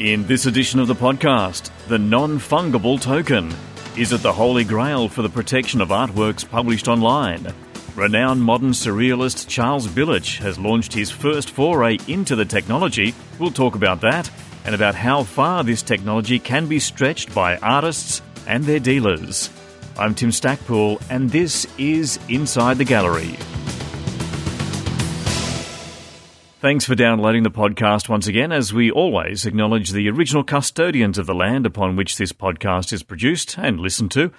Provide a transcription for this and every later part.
In this edition of the podcast, the non fungible token. Is it the holy grail for the protection of artworks published online? Renowned modern surrealist Charles Billich has launched his first foray into the technology. We'll talk about that and about how far this technology can be stretched by artists and their dealers. I'm Tim Stackpool, and this is Inside the Gallery. Thanks for downloading the podcast once again. As we always acknowledge the original custodians of the land upon which this podcast is produced and listened to,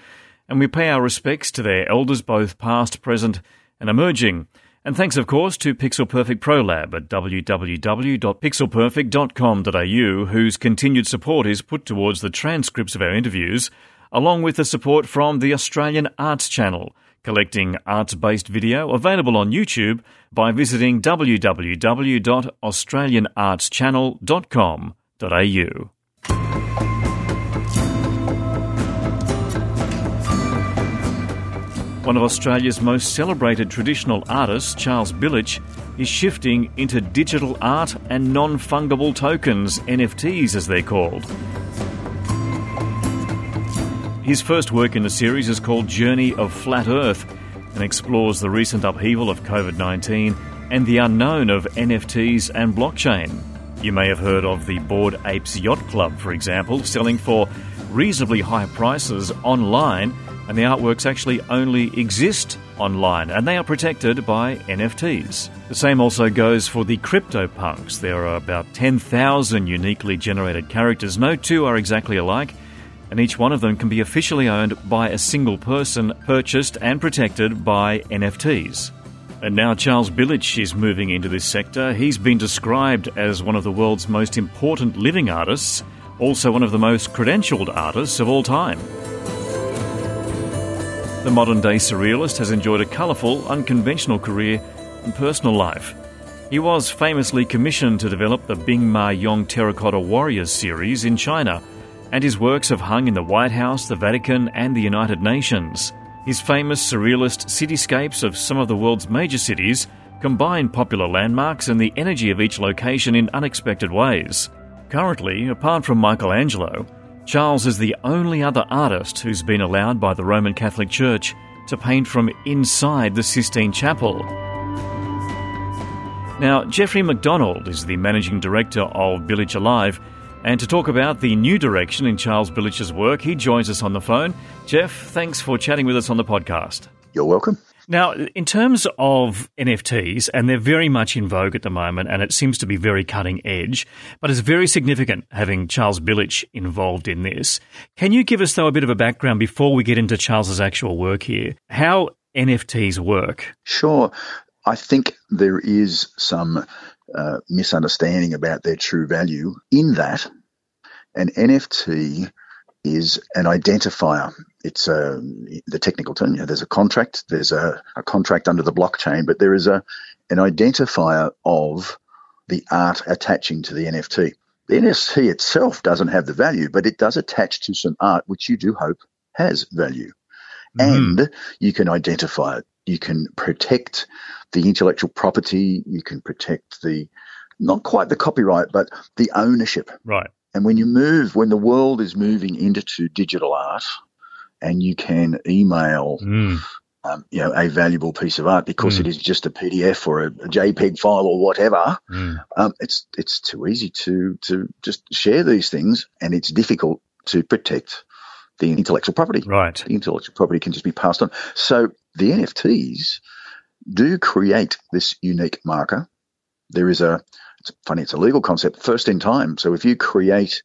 and we pay our respects to their elders, both past, present, and emerging. And thanks, of course, to Pixel Perfect Pro Lab at www.pixelperfect.com.au, whose continued support is put towards the transcripts of our interviews, along with the support from the Australian Arts Channel collecting arts based video available on YouTube by visiting www.australianartschannel.com.au. One of Australia's most celebrated traditional artists, Charles Billich, is shifting into digital art and non fungible tokens, NFTs as they're called. His first work in the series is called Journey of Flat Earth and explores the recent upheaval of COVID 19 and the unknown of NFTs and blockchain. You may have heard of the Bored Apes Yacht Club, for example, selling for reasonably high prices online, and the artworks actually only exist online and they are protected by NFTs. The same also goes for the CryptoPunks. There are about 10,000 uniquely generated characters. No two are exactly alike, and each one of them can be officially owned by a single person, purchased and protected by NFTs. And now Charles Billich is moving into this sector. He's been described as one of the world's most important living artists, also one of the most credentialed artists of all time. The modern day surrealist has enjoyed a colourful, unconventional career and personal life. He was famously commissioned to develop the Bing Ma Yong Terracotta Warriors series in China and his works have hung in the White House, the Vatican, and the United Nations. His famous surrealist cityscapes of some of the world's major cities combine popular landmarks and the energy of each location in unexpected ways. Currently, apart from Michelangelo, Charles is the only other artist who's been allowed by the Roman Catholic Church to paint from inside the Sistine Chapel. Now, Jeffrey McDonald is the managing director of Billich Alive and to talk about the new direction in Charles Billich's work, he joins us on the phone. Jeff, thanks for chatting with us on the podcast. You're welcome. Now, in terms of NFTs, and they're very much in vogue at the moment, and it seems to be very cutting edge, but it's very significant having Charles Billich involved in this. Can you give us, though, a bit of a background before we get into Charles's actual work here? How NFTs work? Sure. I think there is some uh, misunderstanding about their true value in that an NFT is an identifier. It's a, the technical term. You know, there's a contract, there's a, a contract under the blockchain, but there is a an identifier of the art attaching to the NFT. The NFT itself doesn't have the value, but it does attach to some art which you do hope has value. Mm. And you can identify it. You can protect the intellectual property, you can protect the not quite the copyright, but the ownership. Right. And when you move, when the world is moving into digital art, and you can email, mm. um, you know, a valuable piece of art because mm. it is just a PDF or a, a JPEG file or whatever, mm. um, it's it's too easy to to just share these things, and it's difficult to protect the intellectual property. Right. The intellectual property can just be passed on. So the NFTs do create this unique marker. There is a, it's funny, it's a legal concept, first in time. So if you create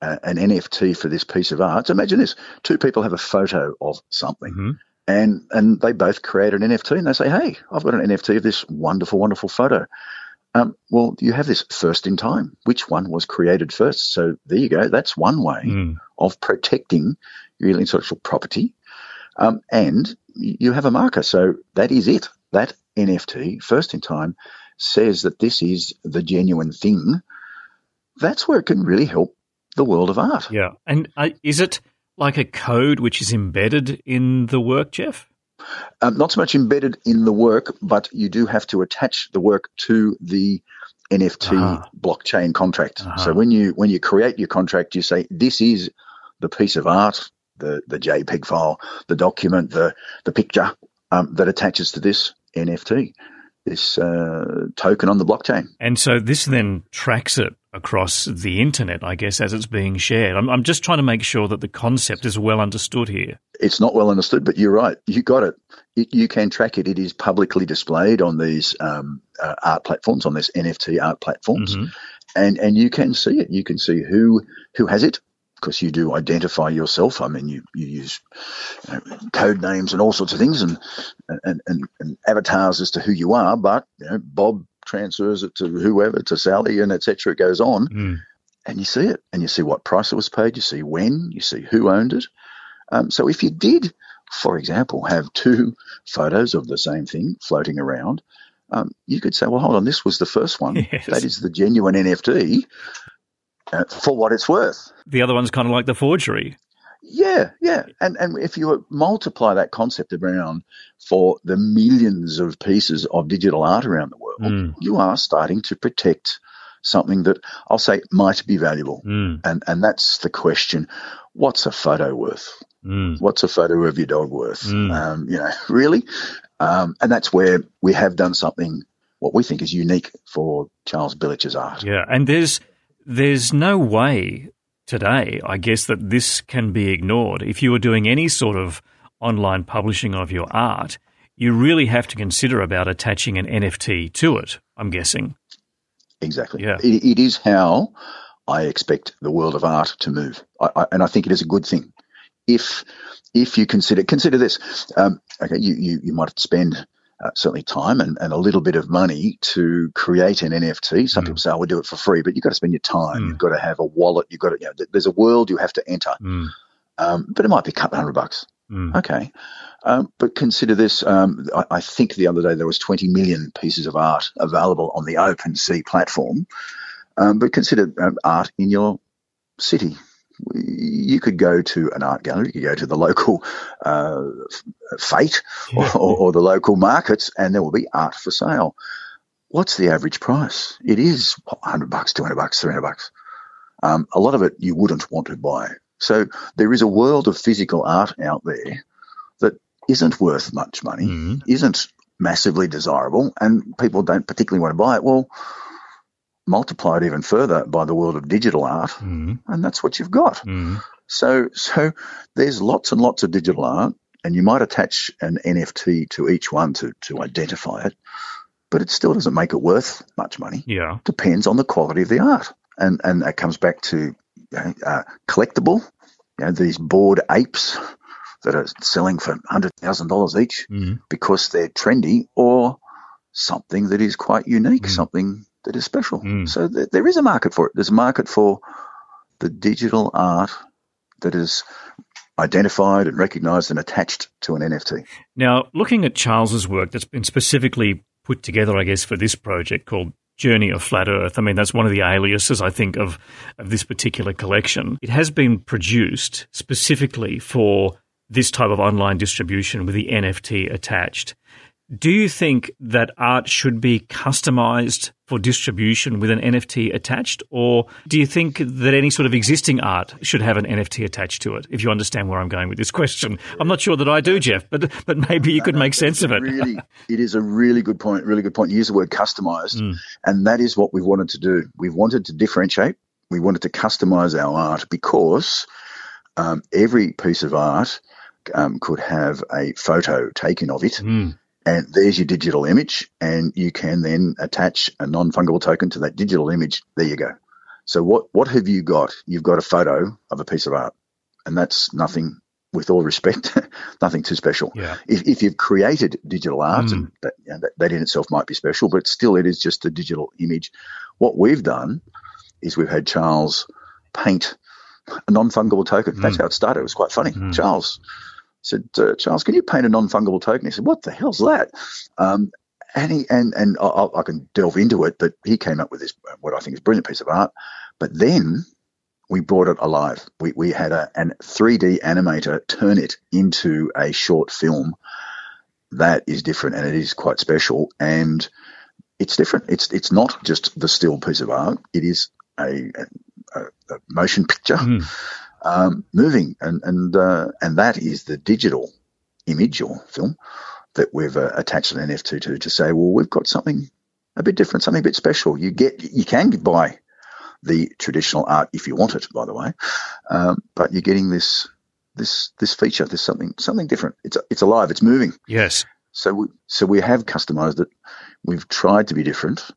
a, an NFT for this piece of art, so imagine this: two people have a photo of something. Mm-hmm. And and they both create an NFT, and they say, "Hey, I've got an NFT of this wonderful, wonderful photo." Um, well, you have this first in time. Which one was created first? So there you go. That's one way mm. of protecting your intellectual property. Um, and you have a marker. So that is it. That NFT, first in time, says that this is the genuine thing. That's where it can really help the world of art. Yeah. And uh, is it like a code which is embedded in the work, Jeff? Um, not so much embedded in the work, but you do have to attach the work to the NFT uh-huh. blockchain contract. Uh-huh. So when you when you create your contract, you say this is the piece of art, the the JPEG file, the document, the the picture um, that attaches to this NFT, this uh, token on the blockchain. And so this then tracks it across the internet, I guess, as it's being shared. I'm, I'm just trying to make sure that the concept is well understood here. It's not well understood, but you're right. You got it. it you can track it. It is publicly displayed on these um, uh, art platforms, on these NFT art platforms, mm-hmm. and and you can see it. You can see who who has it, because you do identify yourself. I mean, you, you use you know, code names and all sorts of things and, and, and, and, avatars as to who you are, but you know, Bob transfers it to whoever, to Sally, and etc. It goes on, mm. and you see it, and you see what price it was paid, you see when, you see who owned it. Um, so if you did, for example, have two photos of the same thing floating around, um, you could say, well, hold on, this was the first one. Yes. That is the genuine NFT uh, for what it's worth. The other one's kind of like the forgery. Yeah, yeah, and and if you multiply that concept around for the millions of pieces of digital art around the world, mm. you are starting to protect something that I'll say might be valuable, mm. and and that's the question: What's a photo worth? Mm. What's a photo of your dog worth? Mm. Um, you know, really, um, and that's where we have done something what we think is unique for Charles Billich's art. Yeah, and there's there's no way today, I guess, that this can be ignored. If you are doing any sort of online publishing of your art, you really have to consider about attaching an NFT to it, I'm guessing. Exactly. Yeah. it, it is how I expect the world of art to move. I, I, and I think it is a good thing. If if you consider consider this, um, okay, you, you, you might spend uh, certainly time and, and a little bit of money to create an NFT. Some mm. people say, "I oh, would do it for free," but you've got to spend your time. Mm. You've got to have a wallet. You've got to. You know, there's a world you have to enter. Mm. Um, but it might be a couple hundred bucks. Mm. Okay, um, but consider this. Um, I, I, think the other day there was 20 million pieces of art available on the OpenSea platform. Um, but consider um, art in your city, you could go to an art gallery, you could go to the local uh, fete or, or, or, the local markets, and there will be art for sale. What's the average price? It is 100 bucks, 200 bucks, 300 bucks. Um, a lot of it you wouldn't want to buy. So there is a world of physical art out there that isn't worth much money, mm-hmm. isn't massively desirable, and people don't particularly want to buy it. Well, multiply it even further by the world of digital art, mm. and that's what you've got. Mm. So, so there's lots and lots of digital art, and you might attach an NFT to each one to to identify it, but it still doesn't make it worth much money. Yeah, depends on the quality of the art, and and that comes back to uh, collectible. You know, these bored apes that are selling for hundred thousand dollars each mm. because they're trendy, or something that is quite unique, something that is special. Mm. So th- there is a market for it. There's a market for the digital art that is identified and recognized and attached to an NFT. Now, looking at Charles's work that's been specifically put together, I guess, for this project called Journey of Flat Earth. I mean, that's one of the aliases, I think, of, of this particular collection. It has been produced specifically for this type of online distribution with the NFT attached. Do you think that art should be customized for distribution with an NFT attached? Or do you think that any sort of existing art should have an NFT attached to it? If you understand where I'm going with this question. I'm not sure that I do, Jeff, but, but maybe you could make sense of it. Really, it is a really good point, really good point. You use the word customized, mm. and that is what we've wanted to do. We've wanted to differentiate. We wanted to customize our art because um, every piece of art um, could have a photo taken of it. Mm and there's your digital image, and you can then attach a non fungible token to that digital image. There you go. So what what have you got? You've got a photo of a piece of art, and that's nothing. With all respect, nothing too special. Yeah. If, if you've created digital art, mm. and that, you know, that, that in itself might be special, but still it is just a digital image. What we've done is we've had Charles paint a non fungible token. Mm. That's how it started. It was quite funny. Mm. Charles said, uh, Charles, can you paint a non-fungible token? He said, what the hell's that? Um, and he, and, and I, I, can delve into it, but he came up with this, what I think is a brilliant piece of art. But then we brought it alive. We, we had a, an 3D animator turn it into a short film that is different and it is quite special. And it's different. It's it's not just the still piece of art. It is a, a, a motion picture mm. Um, moving, and and uh, and that is the digital image or film that we've uh, attached an NFT to to say, well, we've got something a bit different, something a bit special. You get you can buy the traditional art if you want it, by the way, um, but you're getting this this this feature. There's something something different. It's it's alive. It's moving. Yes. So we so we have customized it. We've tried to be different.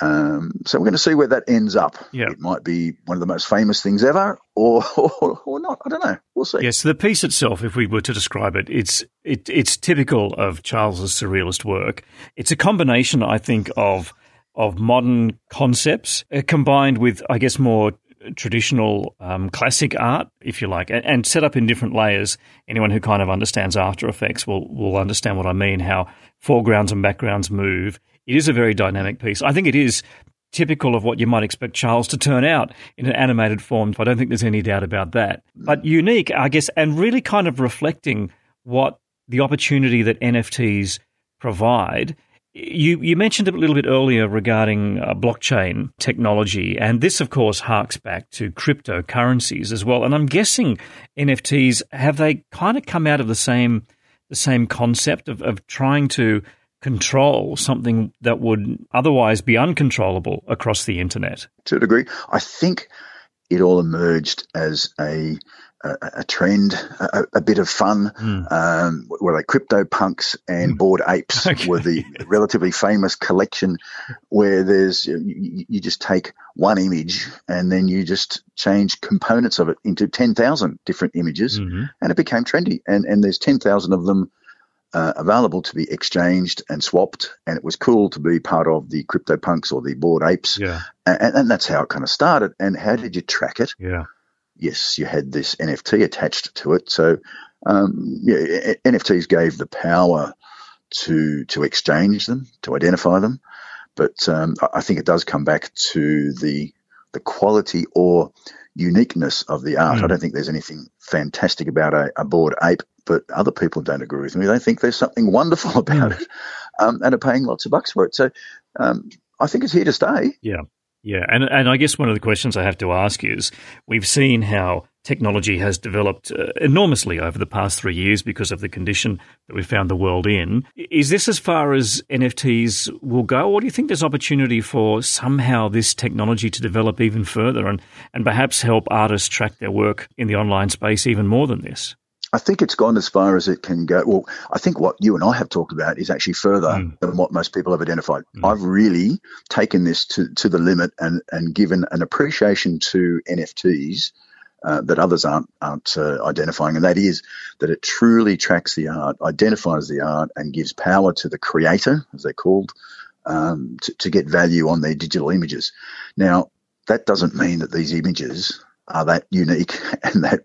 Um, so we're going to see where that ends up. Yeah. It might be one of the most famous things ever, or, or, or not. I don't know. We'll see. Yes, so the piece itself, if we were to describe it, it's it, it's typical of Charles's surrealist work. It's a combination, I think, of of modern concepts uh, combined with, I guess, more traditional um, classic art, if you like, and, and, set up in different layers. Anyone who kind of understands After Effects will will understand what I mean. How foregrounds and backgrounds move. It is a very dynamic piece. I think it is typical of what you might expect Charles to turn out in an animated form. I don't think there's any doubt about that. But unique, I guess, and really kind of reflecting what the opportunity that NFTs provide you, you mentioned a little bit earlier regarding uh, blockchain technology, and this, of course, harks back to cryptocurrencies as well. And I'm guessing NFTs have they kind of come out of the same the same concept of, of trying to control something that would otherwise be uncontrollable across the internet. To a degree, I think it all emerged as a a, a trend, a, a, bit of fun. Mm. Um, were like crypto punks and mm. bored apes okay. were the relatively famous collection where there's you, you, just take one image and then you just change components of it into ten thousand different images, mm-hmm. and it became trendy. And and there's ten thousand of them. Uh, available to be exchanged and swapped, and it was cool to be part of the crypto punks or the bored apes, yeah. and, and that's how it kind of started. And how did you track it? Yeah yes, you had this NFT attached to it. So um, yeah, NFTs gave the power to to exchange them, to identify them. But um, I think it does come back to the the quality or uniqueness of the art. Mm. I don't think there's anything fantastic about a, a bored ape, but other people don't agree with me. They think there's something wonderful about mm. it, um, and are paying lots of bucks for it. So um, I think it's here to stay. Yeah. Yeah, and and I guess one of the questions I have to ask is we've seen how technology has developed uh, enormously over the past three years because of the condition that we found the world in. Is this as far as NFTs will go, or do you think there's opportunity for somehow this technology to develop even further and, and perhaps help artists track their work in the online space even more than this? I think it's gone as far as it can go. Well, I think what you and I have talked about is actually further mm. than what most people have identified. Mm. I've really taken this to, to the limit and, and given an appreciation to NFTs uh, that others aren't aren't uh, identifying, and that is that it truly tracks the art, identifies the art, and gives power to the creator, as they're called, um, to, to get value on their digital images. Now, that doesn't mean that these images are that unique and that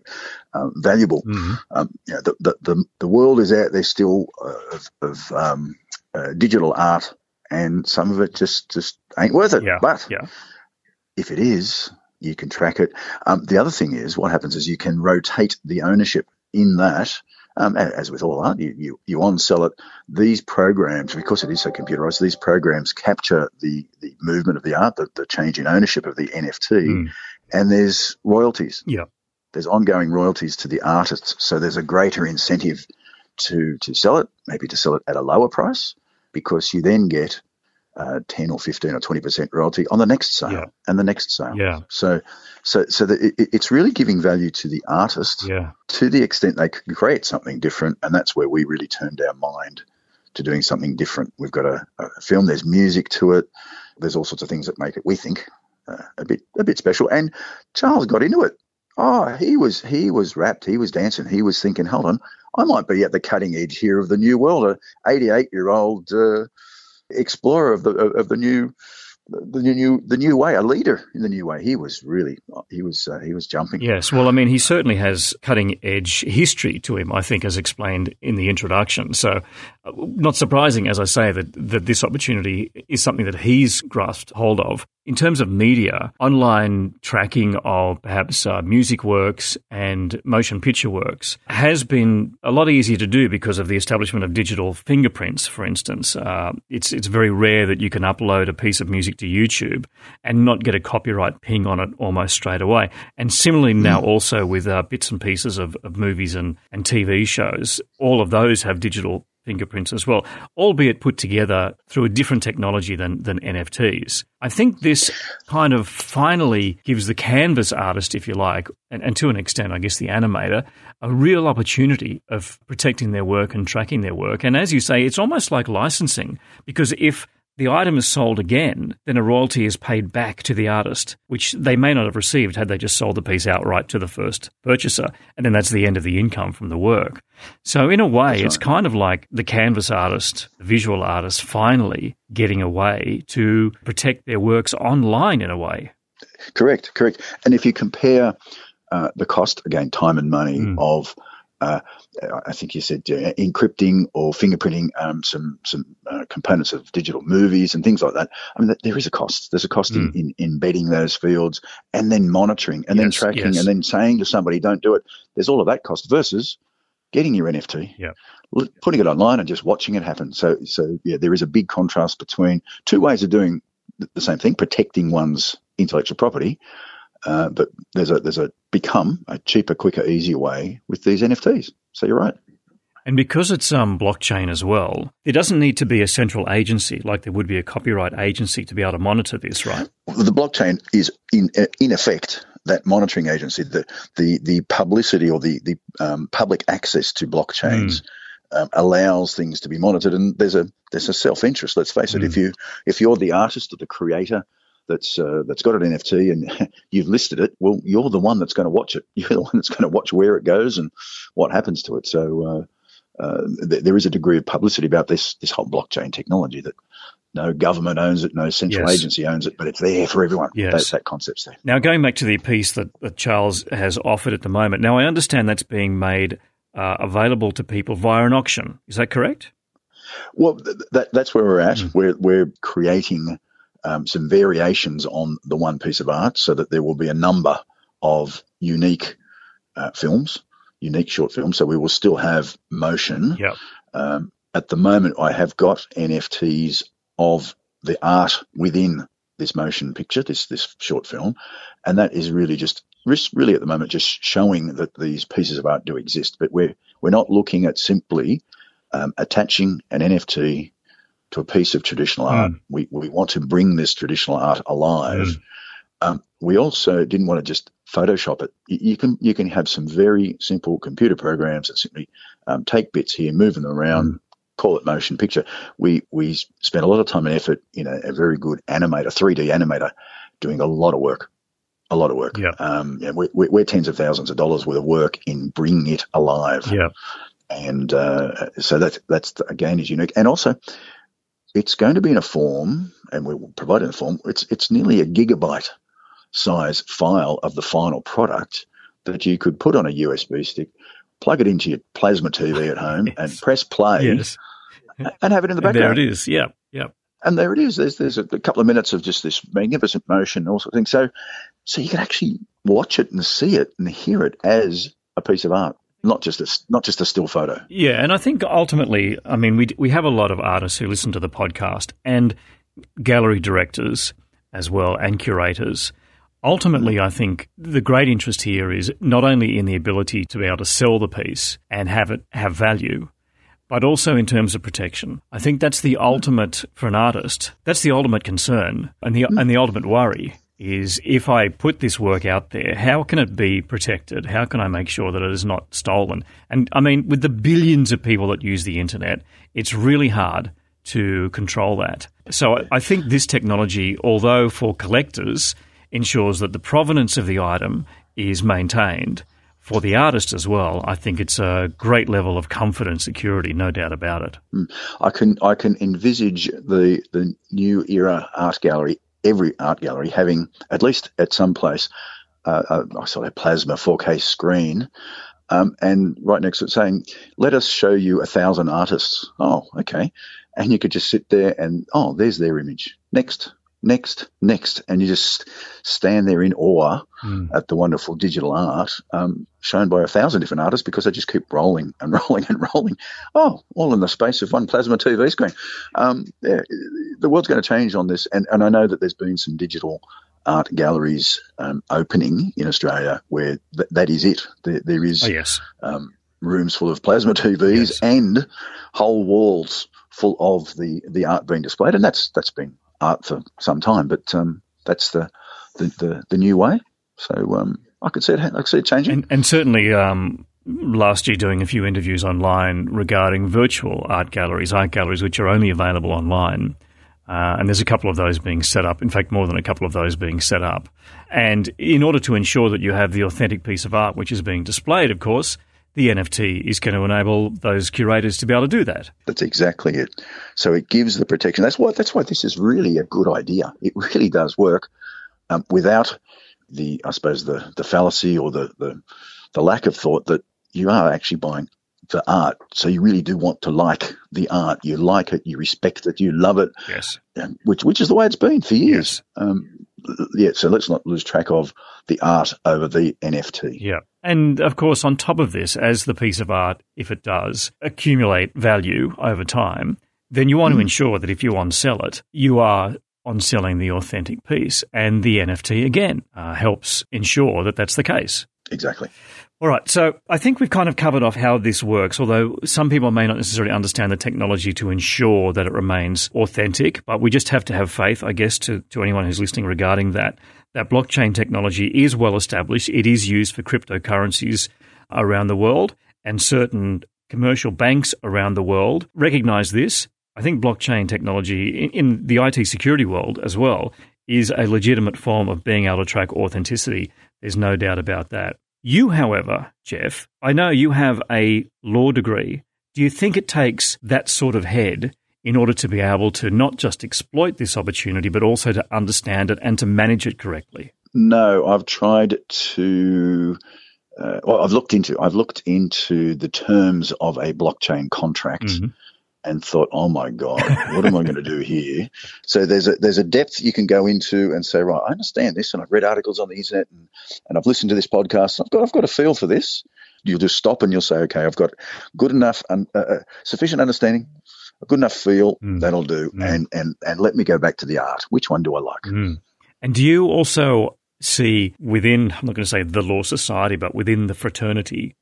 um, valuable. Mm-hmm. Um, you know, the, the, the, the, world is out there still uh, of, of um, uh, digital art, and some of it just, just ain't worth it. Yeah. But yeah. if it is, you can track it. Um, the other thing is, what happens is you can rotate the ownership in that. Um, as with all art, you, you, you on sell it. These programs, because it is so computerized, these programs capture the, the movement of the art, the, the change in ownership of the NFT, mm. And there's royalties. Yeah there's ongoing royalties to the artists. So there's a greater incentive to, to sell it, maybe to sell it at a lower price, because you then get uh, 10 or 15 or 20% royalty on the next sale yeah. and the next sale. Yeah. So, so, so the, it, it's really giving value to the artist yeah. to the extent they can create something different. And that's where we really turned our mind to doing something different. We've got a, a film, there's music to it. There's all sorts of things that make it, we think, uh, a bit, a bit special. And Charles got into it. Oh, he was he was rapt. He was dancing. He was thinking, hold on, I might be at the cutting edge here of the new world. A 88 year old uh, explorer of the of the new the new the new way, a leader in the new way. He was really he was uh, he was jumping. Yes, well, I mean, he certainly has cutting edge history to him. I think, as explained in the introduction. So, uh, not surprising, as I say, that that this opportunity is something that he's grasped hold of. In terms of media, online tracking of perhaps uh, music works and motion picture works has been a lot easier to do because of the establishment of digital fingerprints, for instance. Uh, it's, it's very rare that you can upload a piece of music to YouTube and not get a copyright ping on it almost straight away. And similarly, now mm. also with uh, bits and pieces of, of movies and, and TV shows, all of those have digital fingerprints as well, albeit put together through a different technology than, than NFTs. I think this kind of finally gives the canvas artist, if you like, and, and to an extent, I guess the animator, a real opportunity of protecting their work and tracking their work. And as you say, it's almost like licensing because if the item is sold again, then a royalty is paid back to the artist, which they may not have received had they just sold the piece outright to the first purchaser. And then that's the end of the income from the work. So, in a way, right. it's kind of like the canvas artist, the visual artist, finally getting a way to protect their works online in a way. Correct, correct. And if you compare uh, the cost, again, time and money mm. of uh, I think you said uh, encrypting or fingerprinting um, some some uh, components of digital movies and things like that. I mean, there is a cost. There's a cost mm. in, in, embedding those fields and then monitoring and yes, then tracking yes. and then saying to somebody, "Don't do it." There's all of that cost versus getting your NFT, yeah. putting it online and just watching it happen. So, so yeah, there is a big contrast between two ways of doing the same thing: protecting one's intellectual property uh, but there's a there's a become a cheaper, quicker, easier way with these NFTs. So you're right. And because it's um, blockchain as well, there doesn't need to be a central agency like there would be a copyright agency to be able to monitor this, right? The blockchain is in in effect that monitoring agency, the the the publicity or the the um, public access to blockchains. Mm. Um, allows things to be monitored, and there's a there's a self interest. Let's face it. Mm. If you if you're the artist or the creator that's uh, that's got an NFT and you've listed it, well, you're the one that's going to watch it. You're the one that's going to watch where it goes and what happens to it. So uh, uh, th- there is a degree of publicity about this this whole blockchain technology that no government owns it, no central yes. agency owns it, but it's there for everyone. Yes. That, that concept's there. Now, going back to the piece that, that Charles has offered at the moment, now I understand that's being made uh, available to people via an auction. Is that correct? Well, th- that, that's where we're at. Mm. We're, we're creating um, some variations on the one piece of art so that there will be a number of unique uh, films, unique short films. So we will still have motion. Yep. Um, at the moment, I have got NFTs of the art within this motion picture, this this short film, and that is really just really at the moment just showing that these pieces of art do exist. But we're we're not looking at simply um, attaching an NFT to a piece of traditional art. Mm. We, we want to bring this traditional art alive. Mm. Um, we also didn't want to just Photoshop it. You can you can have some very simple computer programs that simply um, take bits here, move them around, mm. call it motion picture. We we spent a lot of time and effort in a, a very good animator, 3D animator, doing a lot of work a lot of work. Yeah. Um, yeah, we're, we're, tens of thousands of dollars worth of work in bringing it alive. Yeah. And uh, so that's that's again is unique, and also it's going to be in a form, and we will provide it in a form. It's it's nearly a gigabyte size file of the final product that you could put on a USB stick, plug it into your plasma TV at home, yes. and press play, yes. and have it in the background. And there it is. Yeah, yeah. And there it is. There's there's a, couple of minutes of just this magnificent motion and all sorts of things. So so you can actually watch it and see it and hear it as a piece of art not just a, not just a still photo. Yeah, and I think ultimately, I mean, we we have a lot of artists who listen to the podcast and gallery directors as well and curators. Ultimately, I think the great interest here is not only in the ability to be able to sell the piece and have it have value, but also in terms of protection. I think that's the ultimate for an artist. That's the ultimate concern and the mm. and the ultimate worry is if I put this work out there, how can it be protected? How can I make sure that it is not stolen? And I mean, with the billions of people that use the internet, it's really hard to control that. So I think this technology, although for collectors, ensures that the provenance of the item is maintained. For the artist as well, I think it's a great level of comfort and security, no doubt about it. Hmm. I can I can envisage the the new era art gallery every art gallery having at least at some place uh, a, plasma 4K screen. Um, and right next to it saying, let us show you a thousand artists. Oh, okay. And you could just sit there and, oh, there's their image. Next. Next, next, and you just stand there in awe mm. at the wonderful digital art um, shown by a thousand different artists because they just keep rolling and rolling and rolling. Oh, all in the space of one plasma TV screen. Um, yeah, the world's going to change on this, and, and I know that there's been some digital art galleries um, opening in Australia where th- that is it. There, there is oh, yes. Um, rooms full of plasma TVs yes. and whole walls full of the, the art being displayed, and that's that's been art for some time, but um, that's the, the, the, the, new way. So um, I could see it, I could see it changing. And, and certainly um, last year doing a few interviews online regarding virtual art galleries, art galleries which are only available online. Uh, and there's a couple of those being set up. In fact, more than a couple of those being set up. And in order to ensure that you have the authentic piece of art which is being displayed, of course, the NFT is going to enable those curators to be able to do that. That's exactly it. So it gives the protection. That's why that's why this is really a good idea. It really does work um, without the I suppose the the fallacy or the, the the lack of thought that you are actually buying the art. So you really do want to like the art. You like it. You respect it. You love it. Yes. Um, which which is the way it's been for years. Yes. Um, yeah. So let's not lose track of the art over the NFT. Yeah. And of course, on top of this, as the piece of art, if it does accumulate value over time, then you want mm. to ensure that if you on sell it, you are on selling the authentic piece. And the NFT, again, uh, helps ensure that that's the case. Exactly. All right. So I think we've kind of covered off how this works, although some people may not necessarily understand the technology to ensure that it remains authentic. But we just have to have faith, I guess, to, to anyone who's listening regarding that, that blockchain technology is well established. It is used for cryptocurrencies around the world, and certain commercial banks around the world recognize this. I think blockchain technology in, in the IT security world as well is a legitimate form of being able to track authenticity. There's no doubt about that. You, however, Jeff, I know you have a law degree. Do you think it takes that sort of head in order to be able to not just exploit this opportunity, but also to understand it and to manage it correctly? No, I've tried to. Uh, well, I've looked into I've looked into the terms of a blockchain contract mm-hmm. And thought, oh my god, what am I going to do here? So there's a there's a depth you can go into and say, right, I understand this, and I've read articles on the internet, and, and I've listened to this podcast. I've got I've got a feel for this. You'll just stop and you'll say, okay, I've got good enough and uh, uh, sufficient understanding a good enough feel, mm. that'll do. Mm. And, and, and let me go back to the art. Which one do I like? Mm. And do you also see within, I'm not going to say the law society, but within the fraternity,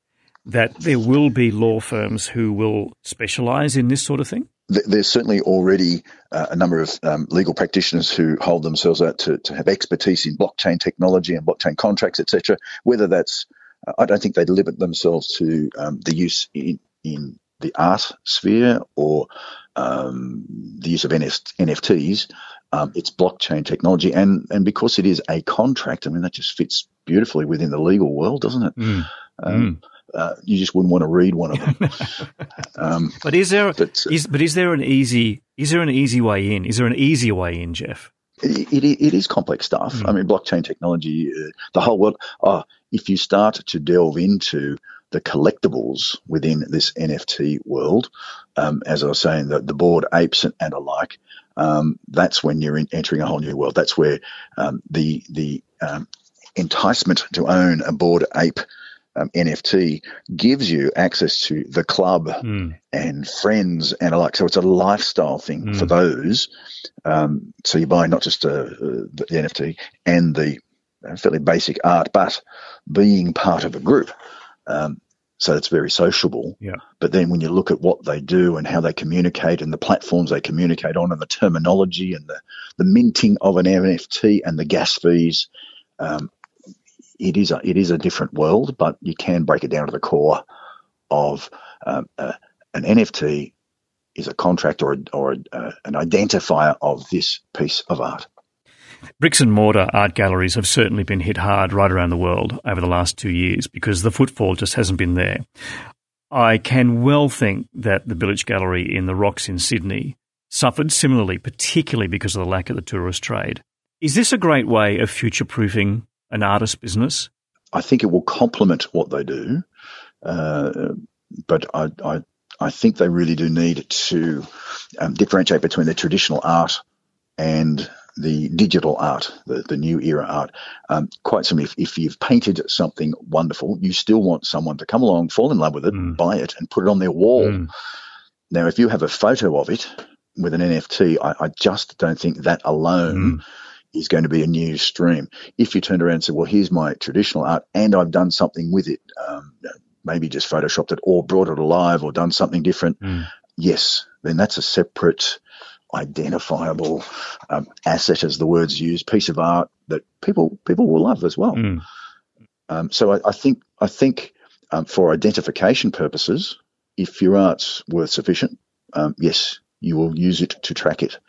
that there will be law firms who will specialize in this sort of thing? There's certainly already uh, a number of um, legal practitioners who hold themselves out to, to have expertise in blockchain technology and blockchain contracts, etc. Whether that's, uh, I don't think they limit themselves to um, the use in, in the art sphere or um, the use of NFTs, um, it's blockchain technology, and and because it is a contract, I mean that just fits beautifully within the legal world, doesn't it? Mm. Um, mm. Uh, you just wouldn't want to read one of them. um, but is there but, uh, is, but is there an easy is there an easy way in? Is there an easier way in, Jeff? It, it, it is complex stuff. Mm. I mean, blockchain technology, uh, the whole world. Oh, if you start to delve into the collectibles within this NFT world, um, as I was saying, the, the bored apes and, and alike, um, that's when you're in, entering a whole new world. That's where um, the the um, enticement to own a bored ape um, NFT gives you access to the club mm. and friends and alike. So it's a lifestyle thing mm. for those. Um, so you buy not just uh, the NFT and the uh, fairly basic art, but being part of a group. Um, so it's very sociable. Yeah. But then when you look at what they do and how they communicate and the platforms they communicate on and the terminology and the, the minting of an NFT and the gas fees, um, it is a it is a different world. But you can break it down to the core of um, uh, an NFT is a contract or or uh, an identifier of this piece of art. Bricks and mortar art galleries have certainly been hit hard right around the world over the last two years because the footfall just hasn't been there. I can well think that the Billich Gallery in the Rocks in Sydney suffered similarly, particularly because of the lack of the tourist trade. Is this a great way of future proofing an artist business? I think it will complement what they do, uh, but I, I, I, think they really do need to um, differentiate between the traditional art and the digital art, the, the new era art. Um, quite simply, if, if, you've painted something wonderful, you still want someone to come along, fall in love with it, mm. buy it, and put it on their wall. Mm. Now, if you have a photo of it with an NFT, I, I just don't think that alone. Mm. Is going to be a new stream. If you turned around and said, "Well, here's my traditional art, and I've done something with it, um, maybe just photoshopped it or brought it alive or done something different," mm. yes, then that's a separate identifiable um, asset, as the words used, piece of art that people people will love as well. Mm. Um, so I, I, think I think um, for identification purposes, if your art's worth sufficient, um, yes, you will use it to track it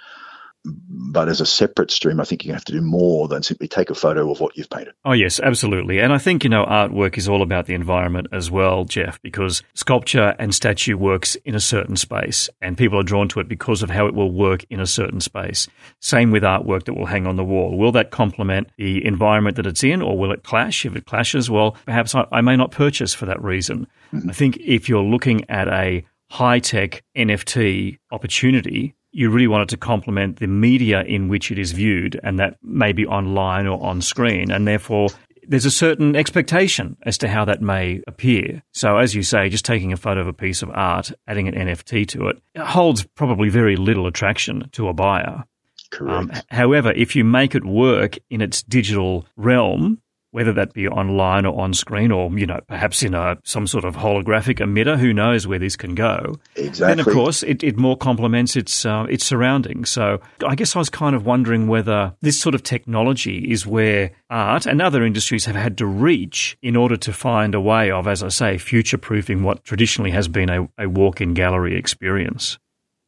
but as a separate stream, I think you have to do more than simply take a photo of what you've painted. Oh, yes, absolutely. And I think, you know, artwork is all about the environment as well, Jeff, because sculpture and statue works in a certain space and people are drawn to it because of how it will work in a certain space. Same with artwork that will hang on the wall. Will that complement the environment that it's in or will it clash? If it clashes, well, perhaps I, I may not purchase for that reason. Mm-hmm. I think if you're looking at a high tech NFT opportunity, you really want it to complement the media in which it is viewed, and that may be online or on screen, and therefore there's a certain expectation as to how that may appear. So, as you say, just taking a photo of a piece of art, adding an NFT to it, it holds probably very little attraction to a buyer. Correct. Um, however, if you make it work in its digital realm, whether that be online or on screen or, you know, perhaps in a, some sort of holographic emitter, who knows where this can go. Exactly. Then, of course, it, it more complements its, uh, its surroundings. So I guess I was kind of wondering whether this sort of technology is where art and other industries have had to reach in order to find a way of, as I say, future proofing what traditionally has been a, a walk in gallery experience.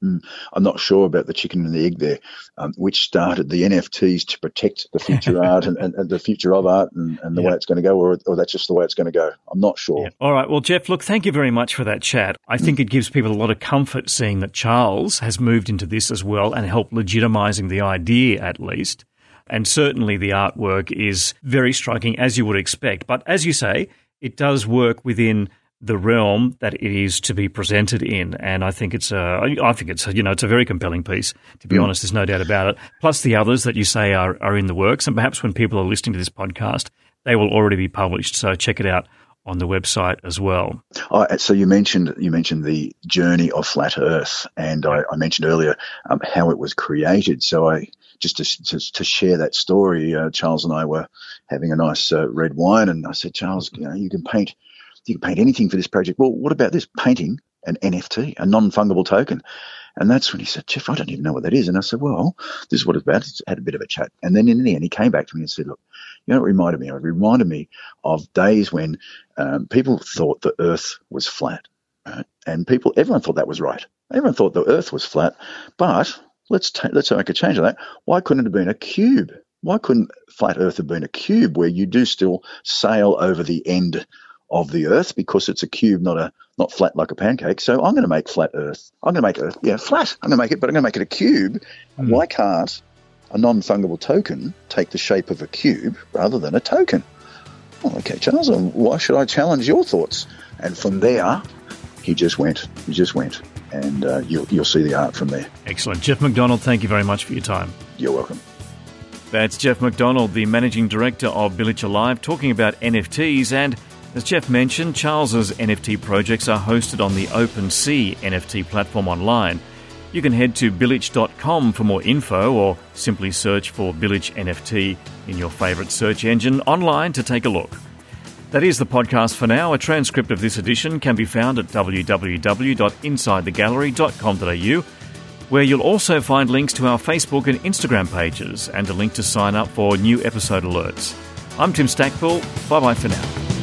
Mm. I'm not sure about the chicken and the egg there, um, which started the NFTs to protect the future art and, and, and, the future of art and, and the yeah. way it's going to go, or, or, that's just the way it's going to go. I'm not sure. Yeah. All right. Well, Jeff, look, thank you very much for that chat. I think mm. it gives people a lot of comfort seeing that Charles has moved into this as well and helped legitimising the idea at least. And certainly the artwork is very striking, as you would expect. But as you say, it does work within the realm that it is to be presented in. And I think it's a, I think it's a, you know, it's a very compelling piece, to be mm. honest. There's no doubt about it. Plus the others that you say are, are in the works. And perhaps when people are listening to this podcast, they will already be published. So check it out on the website as well. Oh, so you mentioned you mentioned the journey of flat Earth, and I, I mentioned earlier um, how it was created. So I just to, to, to share that story, uh, Charles and I were having a nice uh, red wine, and I said, Charles, you know, you can paint you can paint anything for this project. Well, what about this painting an NFT, a non-fungible token? And that's when he said, Jeff, I don't even know what that is. And I said, well, this is what it's about. It's had a bit of a chat. And then in the end, he came back to me and said, look, you know, it reminded me of? It reminded me of days when um, people thought the earth was flat. Right? And people, everyone thought that was right. Everyone thought the earth was flat. But let's, ta- let's make a change of that. Why couldn't it have been a cube? Why couldn't flat earth have been a cube where you do still sail over the end of the Earth because it's a cube, not a not flat like a pancake. So I'm going to make flat Earth. I'm going to make it yeah flat. I'm going to make it, but I'm going to make it a cube. Mm. Why can't a non-fungible token take the shape of a cube rather than a token? Well, okay, Charles, why should I challenge your thoughts? And from there, he just went. He just went, and uh, you'll you'll see the art from there. Excellent, Jeff McDonald. Thank you very much for your time. You're welcome. That's Jeff McDonald, the managing director of Billich Alive, talking about NFTs and as Jeff mentioned, Charles's NFT projects are hosted on the OpenSea NFT platform online. You can head to billich.com for more info or simply search for Billich NFT in your favourite search engine online to take a look. That is the podcast for now. A transcript of this edition can be found at www.insidethegallery.com.au, where you'll also find links to our Facebook and Instagram pages and a link to sign up for new episode alerts. I'm Tim Stackpool. Bye bye for now.